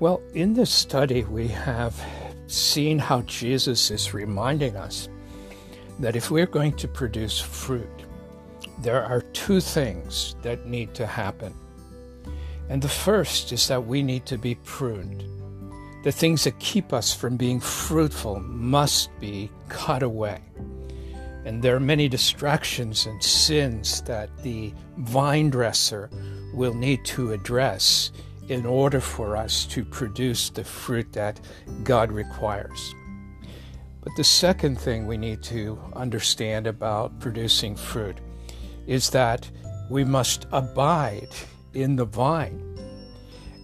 Well, in this study, we have seen how Jesus is reminding us that if we're going to produce fruit, there are two things that need to happen. And the first is that we need to be pruned. The things that keep us from being fruitful must be cut away. And there are many distractions and sins that the vine dresser will need to address in order for us to produce the fruit that God requires. But the second thing we need to understand about producing fruit is that we must abide in the vine.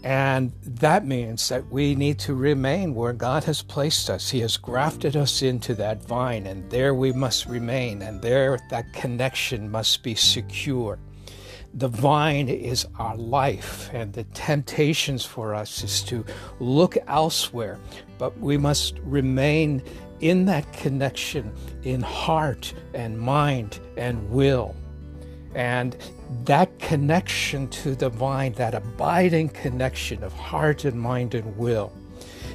And that means that we need to remain where God has placed us. He has grafted us into that vine, and there we must remain, and there that connection must be secure. The vine is our life, and the temptations for us is to look elsewhere, but we must remain in that connection in heart and mind and will. And that connection to the vine, that abiding connection of heart and mind and will,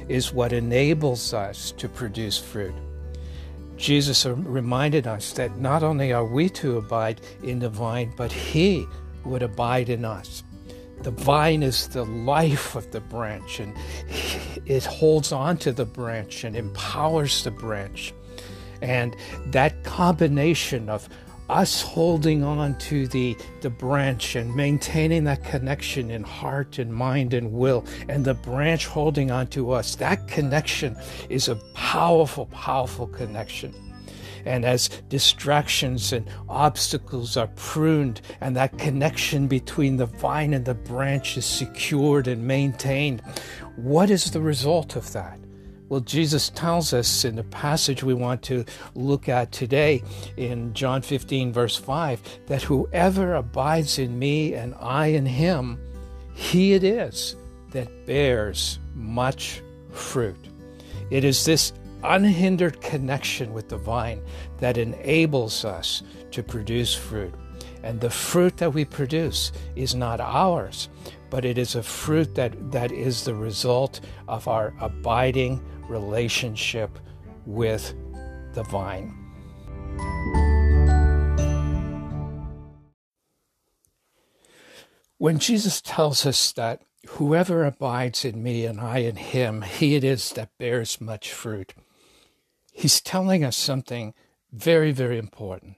is what enables us to produce fruit. Jesus reminded us that not only are we to abide in the vine, but He would abide in us. The vine is the life of the branch, and it holds on to the branch and empowers the branch. And that combination of us holding on to the, the branch and maintaining that connection in heart and mind and will, and the branch holding on to us, that connection is a powerful, powerful connection. And as distractions and obstacles are pruned, and that connection between the vine and the branch is secured and maintained, what is the result of that? Well, Jesus tells us in the passage we want to look at today in John 15, verse 5, that whoever abides in me and I in him, he it is that bears much fruit. It is this unhindered connection with the vine that enables us to produce fruit. And the fruit that we produce is not ours, but it is a fruit that, that is the result of our abiding relationship with the vine. When Jesus tells us that whoever abides in me and I in him, he it is that bears much fruit, he's telling us something very, very important.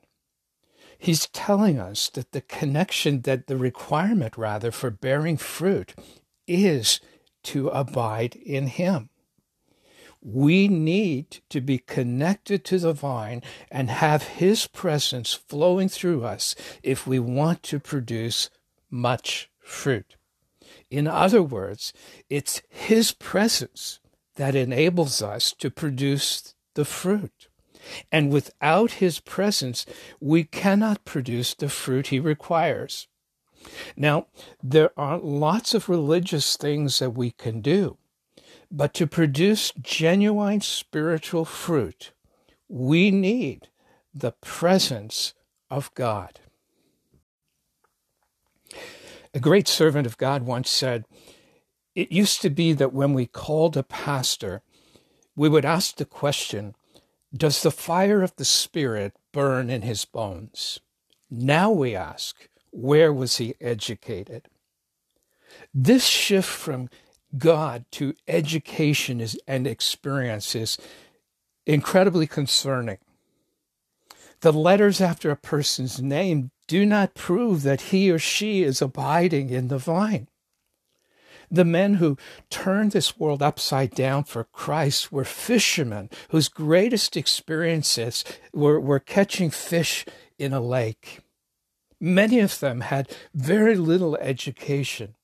He's telling us that the connection, that the requirement rather for bearing fruit is to abide in him. We need to be connected to the vine and have His presence flowing through us if we want to produce much fruit. In other words, it's His presence that enables us to produce the fruit. And without His presence, we cannot produce the fruit He requires. Now, there are lots of religious things that we can do. But to produce genuine spiritual fruit, we need the presence of God. A great servant of God once said, It used to be that when we called a pastor, we would ask the question, Does the fire of the Spirit burn in his bones? Now we ask, Where was he educated? This shift from God to education is, and experience is incredibly concerning. The letters after a person's name do not prove that he or she is abiding in the vine. The men who turned this world upside down for Christ were fishermen whose greatest experiences were, were catching fish in a lake. Many of them had very little education.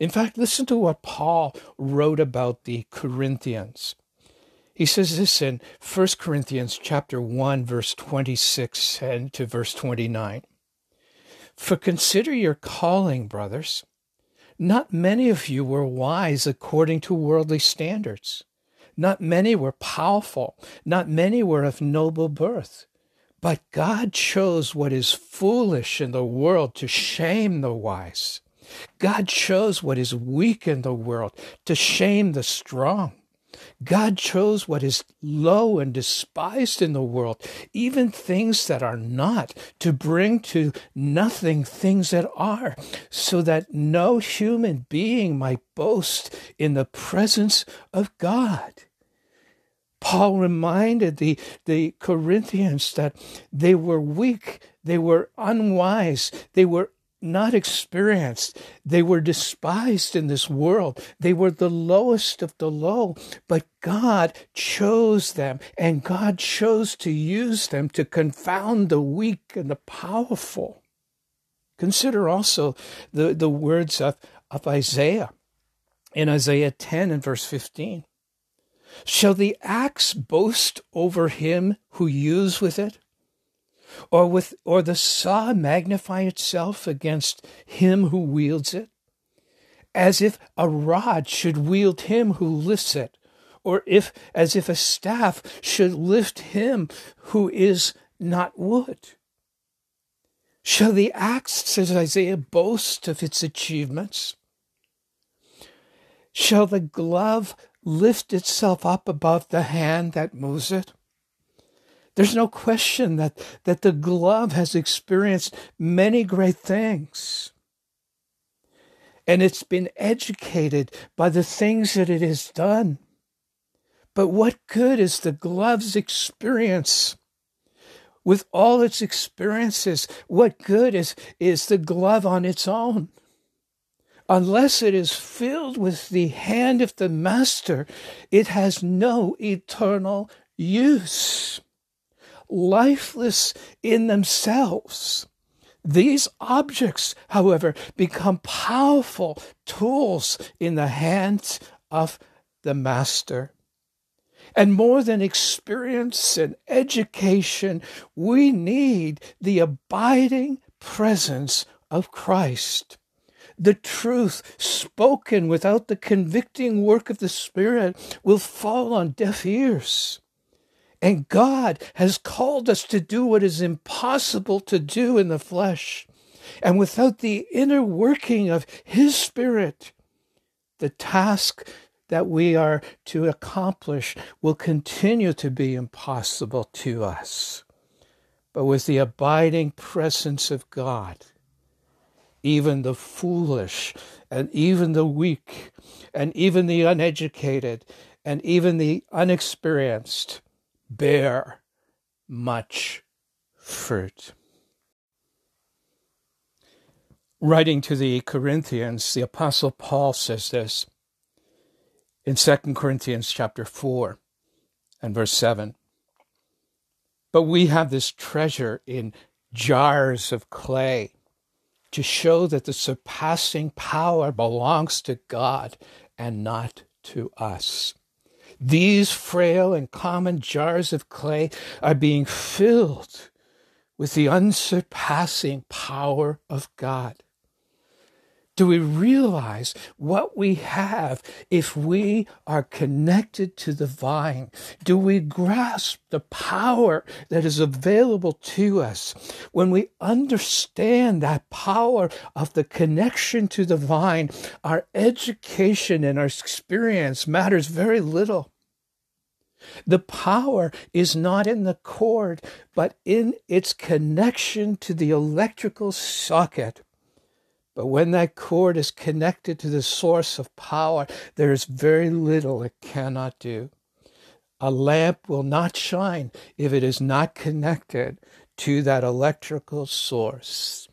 In fact, listen to what Paul wrote about the Corinthians. He says this in 1 Corinthians chapter 1 verse 26 and to verse 29. For consider your calling, brothers. Not many of you were wise according to worldly standards. Not many were powerful. Not many were of noble birth. But God chose what is foolish in the world to shame the wise. God chose what is weak in the world to shame the strong. God chose what is low and despised in the world, even things that are not, to bring to nothing things that are, so that no human being might boast in the presence of God. Paul reminded the, the Corinthians that they were weak, they were unwise, they were not experienced. They were despised in this world. They were the lowest of the low, but God chose them and God chose to use them to confound the weak and the powerful. Consider also the, the words of, of Isaiah in Isaiah 10 and verse 15. Shall the axe boast over him who uses with it? Or with or the saw magnify itself against him who wields it? As if a rod should wield him who lifts it or if as if a staff should lift him who is not wood? Shall the axe says isaiah boast of its achievements? Shall the glove lift itself up above the hand that moves it there's no question that, that the glove has experienced many great things. And it's been educated by the things that it has done. But what good is the glove's experience? With all its experiences, what good is, is the glove on its own? Unless it is filled with the hand of the master, it has no eternal use lifeless in themselves. These objects, however, become powerful tools in the hands of the master. And more than experience and education, we need the abiding presence of Christ. The truth spoken without the convicting work of the Spirit will fall on deaf ears. And God has called us to do what is impossible to do in the flesh. And without the inner working of His Spirit, the task that we are to accomplish will continue to be impossible to us. But with the abiding presence of God, even the foolish and even the weak and even the uneducated and even the unexperienced bear much fruit. Writing to the Corinthians, the apostle Paul says this in 2 Corinthians chapter 4 and verse 7. But we have this treasure in jars of clay to show that the surpassing power belongs to God and not to us. These frail and common jars of clay are being filled with the unsurpassing power of God. Do we realize what we have if we are connected to the vine? Do we grasp the power that is available to us when we understand that power of the connection to the vine? Our education and our experience matters very little. The power is not in the cord, but in its connection to the electrical socket. But when that cord is connected to the source of power, there is very little it cannot do. A lamp will not shine if it is not connected to that electrical source.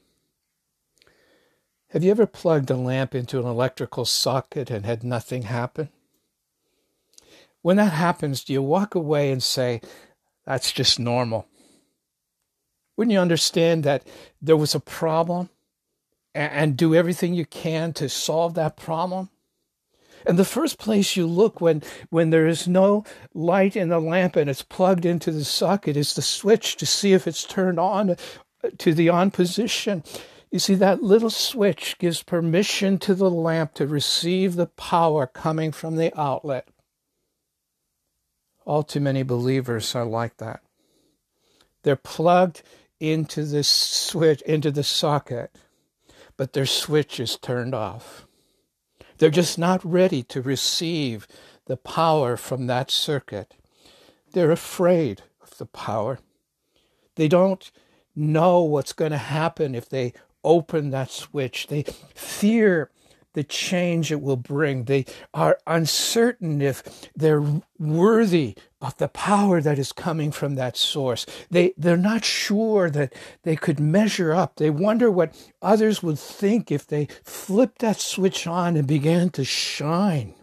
Have you ever plugged a lamp into an electrical socket and had nothing happen? When that happens, do you walk away and say, that's just normal? Wouldn't you understand that there was a problem and do everything you can to solve that problem? And the first place you look when, when there is no light in the lamp and it's plugged into the socket is the switch to see if it's turned on uh, to the on position. You see, that little switch gives permission to the lamp to receive the power coming from the outlet. All too many believers are like that. They're plugged into the switch, into the socket but their switch is turned off. They're just not ready to receive the power from that circuit. They're afraid of the power. They don't know what's going to happen if they open that switch. They fear the change it will bring. They are uncertain if they're worthy of the power that is coming from that source. They, they're not sure that they could measure up. They wonder what others would think if they flipped that switch on and began to shine.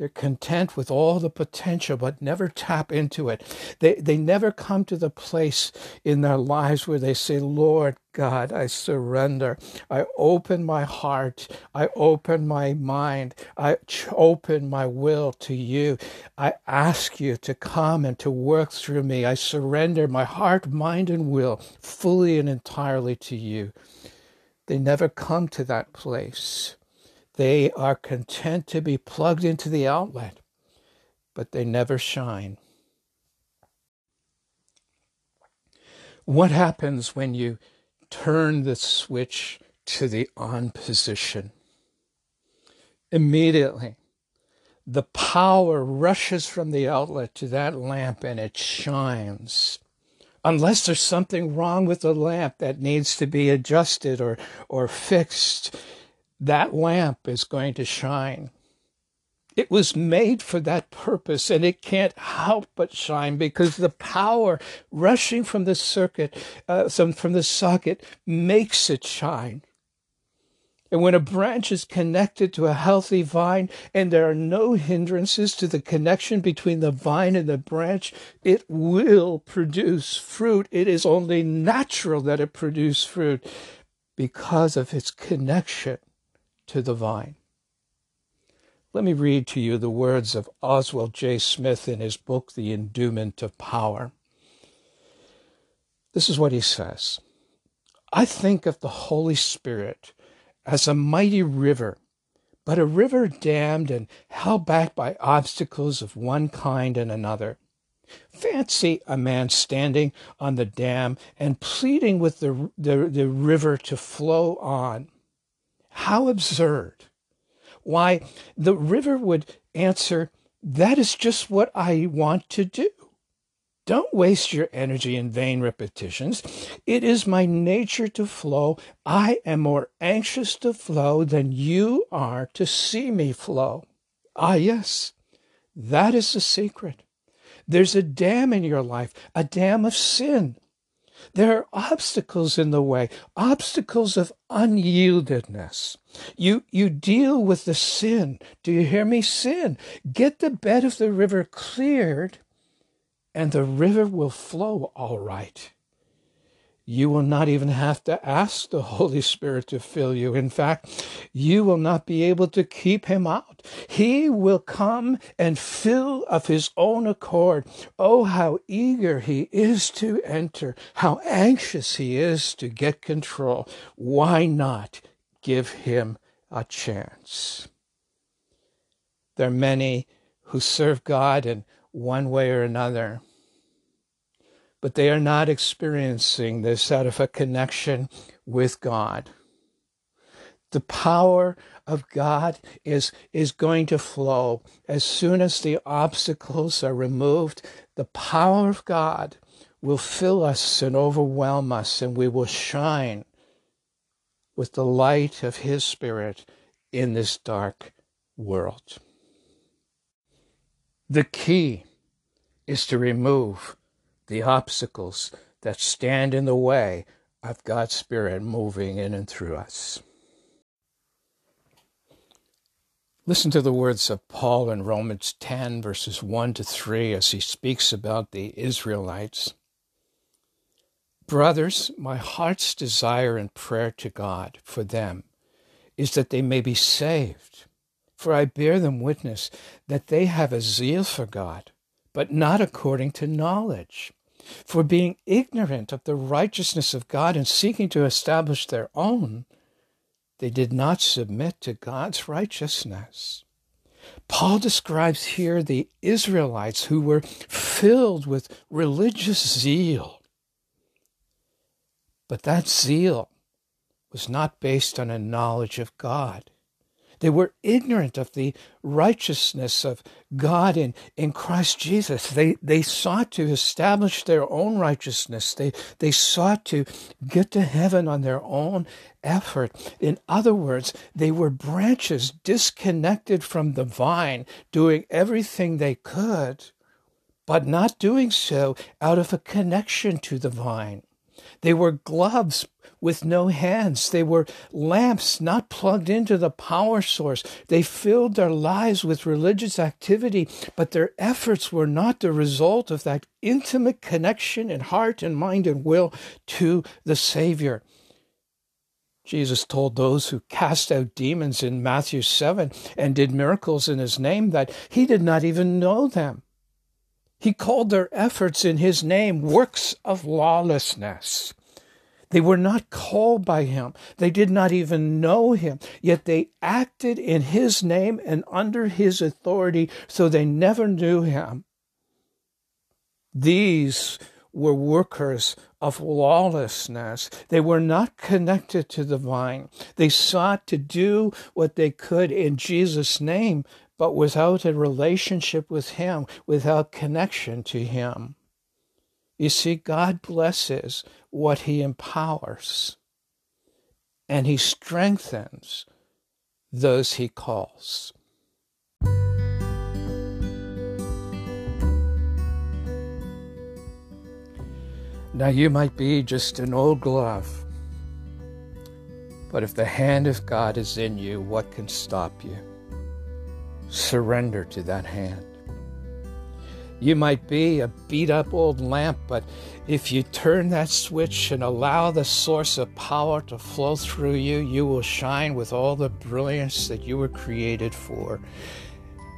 They're content with all the potential, but never tap into it. They, they never come to the place in their lives where they say, Lord God, I surrender. I open my heart. I open my mind. I open my will to you. I ask you to come and to work through me. I surrender my heart, mind, and will fully and entirely to you. They never come to that place. They are content to be plugged into the outlet, but they never shine. What happens when you turn the switch to the on position? Immediately, the power rushes from the outlet to that lamp and it shines. Unless there's something wrong with the lamp that needs to be adjusted or, or fixed, that lamp is going to shine. It was made for that purpose and it can't help but shine because the power rushing from the circuit, uh, from the socket, makes it shine. And when a branch is connected to a healthy vine and there are no hindrances to the connection between the vine and the branch, it will produce fruit. It is only natural that it produce fruit because of its connection to the vine. Let me read to you the words of Oswald J. Smith in his book, The Endowment of Power. This is what he says I think of the Holy Spirit as a mighty river, but a river dammed and held back by obstacles of one kind and another. Fancy a man standing on the dam and pleading with the, the, the river to flow on. How absurd. Why, the river would answer, That is just what I want to do. Don't waste your energy in vain repetitions. It is my nature to flow. I am more anxious to flow than you are to see me flow. Ah, yes, that is the secret. There's a dam in your life, a dam of sin. There are obstacles in the way, obstacles of unyieldedness. You, you deal with the sin. Do you hear me? Sin. Get the bed of the river cleared, and the river will flow all right. You will not even have to ask the Holy Spirit to fill you. In fact, you will not be able to keep him out. He will come and fill of his own accord. Oh, how eager he is to enter, how anxious he is to get control. Why not give him a chance? There are many who serve God in one way or another but they are not experiencing this out of a connection with God. The power of God is, is going to flow. As soon as the obstacles are removed, the power of God will fill us and overwhelm us, and we will shine with the light of His Spirit in this dark world. The key is to remove the obstacles that stand in the way of God's Spirit moving in and through us. Listen to the words of Paul in Romans 10, verses 1 to 3, as he speaks about the Israelites. Brothers, my heart's desire and prayer to God for them is that they may be saved. For I bear them witness that they have a zeal for God, but not according to knowledge. For being ignorant of the righteousness of God and seeking to establish their own, they did not submit to God's righteousness. Paul describes here the Israelites who were filled with religious zeal. But that zeal was not based on a knowledge of God. They were ignorant of the righteousness of God in, in Christ Jesus. They, they sought to establish their own righteousness. They, they sought to get to heaven on their own effort. In other words, they were branches disconnected from the vine, doing everything they could, but not doing so out of a connection to the vine. They were gloves with no hands. They were lamps not plugged into the power source. They filled their lives with religious activity, but their efforts were not the result of that intimate connection in heart and mind and will to the Savior. Jesus told those who cast out demons in Matthew 7 and did miracles in his name that he did not even know them. He called their efforts in his name works of lawlessness. They were not called by him. They did not even know him. Yet they acted in his name and under his authority, so they never knew him. These were workers of lawlessness. They were not connected to the vine. They sought to do what they could in Jesus' name, but without a relationship with Him, without connection to Him. You see, God blesses what He empowers, and He strengthens those He calls. Now, you might be just an old glove, but if the hand of God is in you, what can stop you? Surrender to that hand. You might be a beat up old lamp, but if you turn that switch and allow the source of power to flow through you, you will shine with all the brilliance that you were created for.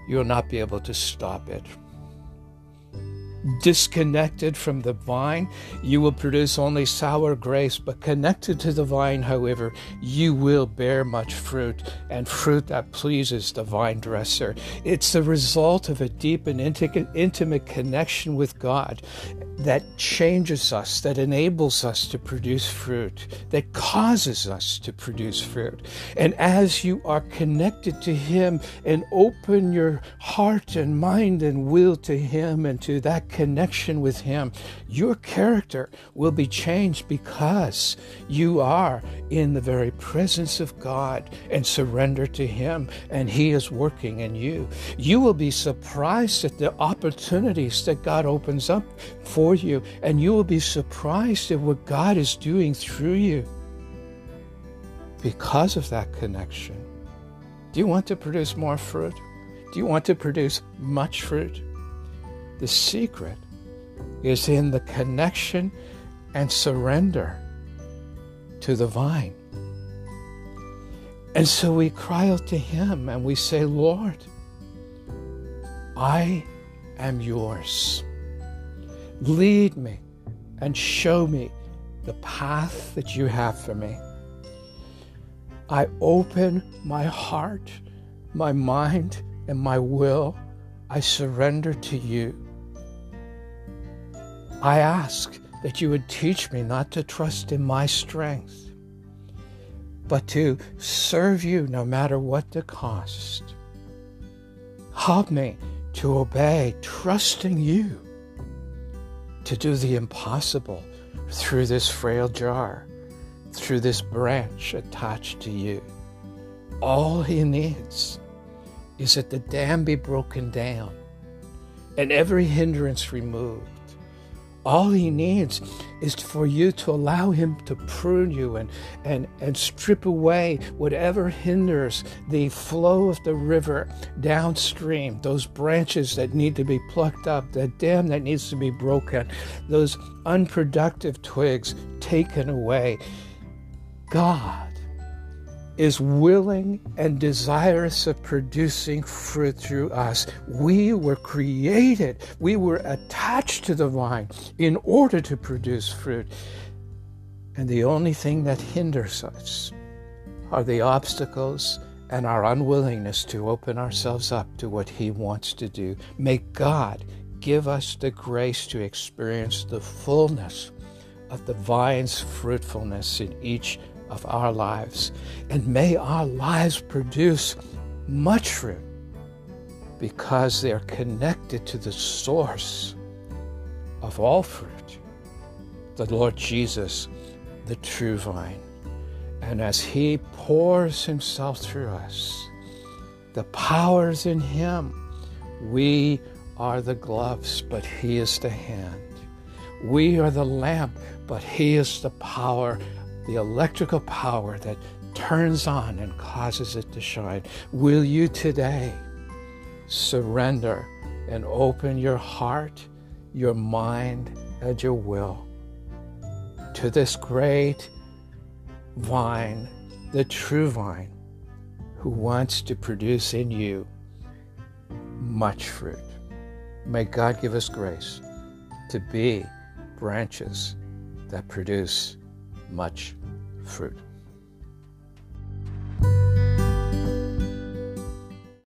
You will not be able to stop it disconnected from the vine, you will produce only sour grapes, but connected to the vine, however, you will bear much fruit, and fruit that pleases the vine dresser. It's the result of a deep and intimate connection with God that changes us, that enables us to produce fruit, that causes us to produce fruit. And as you are connected to Him and open your heart and mind and will to Him and to that connection with Him, your character will be changed because you are in the very presence of God and surrender to Him, and He is working in you. You will be surprised at the opportunities that God opens up for you, and you will be surprised at what God is doing through you because of that connection. Do you want to produce more fruit? Do you want to produce much fruit? The secret is in the connection and surrender to the vine. And so we cry out to Him and we say, Lord, I am yours. Lead me and show me the path that you have for me. I open my heart, my mind, and my will. I surrender to you. I ask that you would teach me not to trust in my strength, but to serve you no matter what the cost. Help me to obey, trusting you to do the impossible through this frail jar, through this branch attached to you. All he needs is that the dam be broken down and every hindrance removed all he needs is for you to allow him to prune you and, and, and strip away whatever hinders the flow of the river downstream, those branches that need to be plucked up, the dam that needs to be broken, those unproductive twigs taken away. God is willing and desirous of producing fruit through us. We were created, we were attached to the vine in order to produce fruit. And the only thing that hinders us are the obstacles and our unwillingness to open ourselves up to what He wants to do. May God give us the grace to experience the fullness of the vine's fruitfulness in each of our lives. And may our lives produce much fruit because they're connected to the source of all fruit, the Lord Jesus, the true vine. And as He pours Himself through us, the powers in Him, we are the gloves, but He is the hand. We are the lamp, but He is the power, the electrical power that turns on and causes it to shine. Will you today surrender and open your heart, your mind, and your will to this great vine, the true vine, who wants to produce in you much fruit? May God give us grace to be branches that produce much fruit.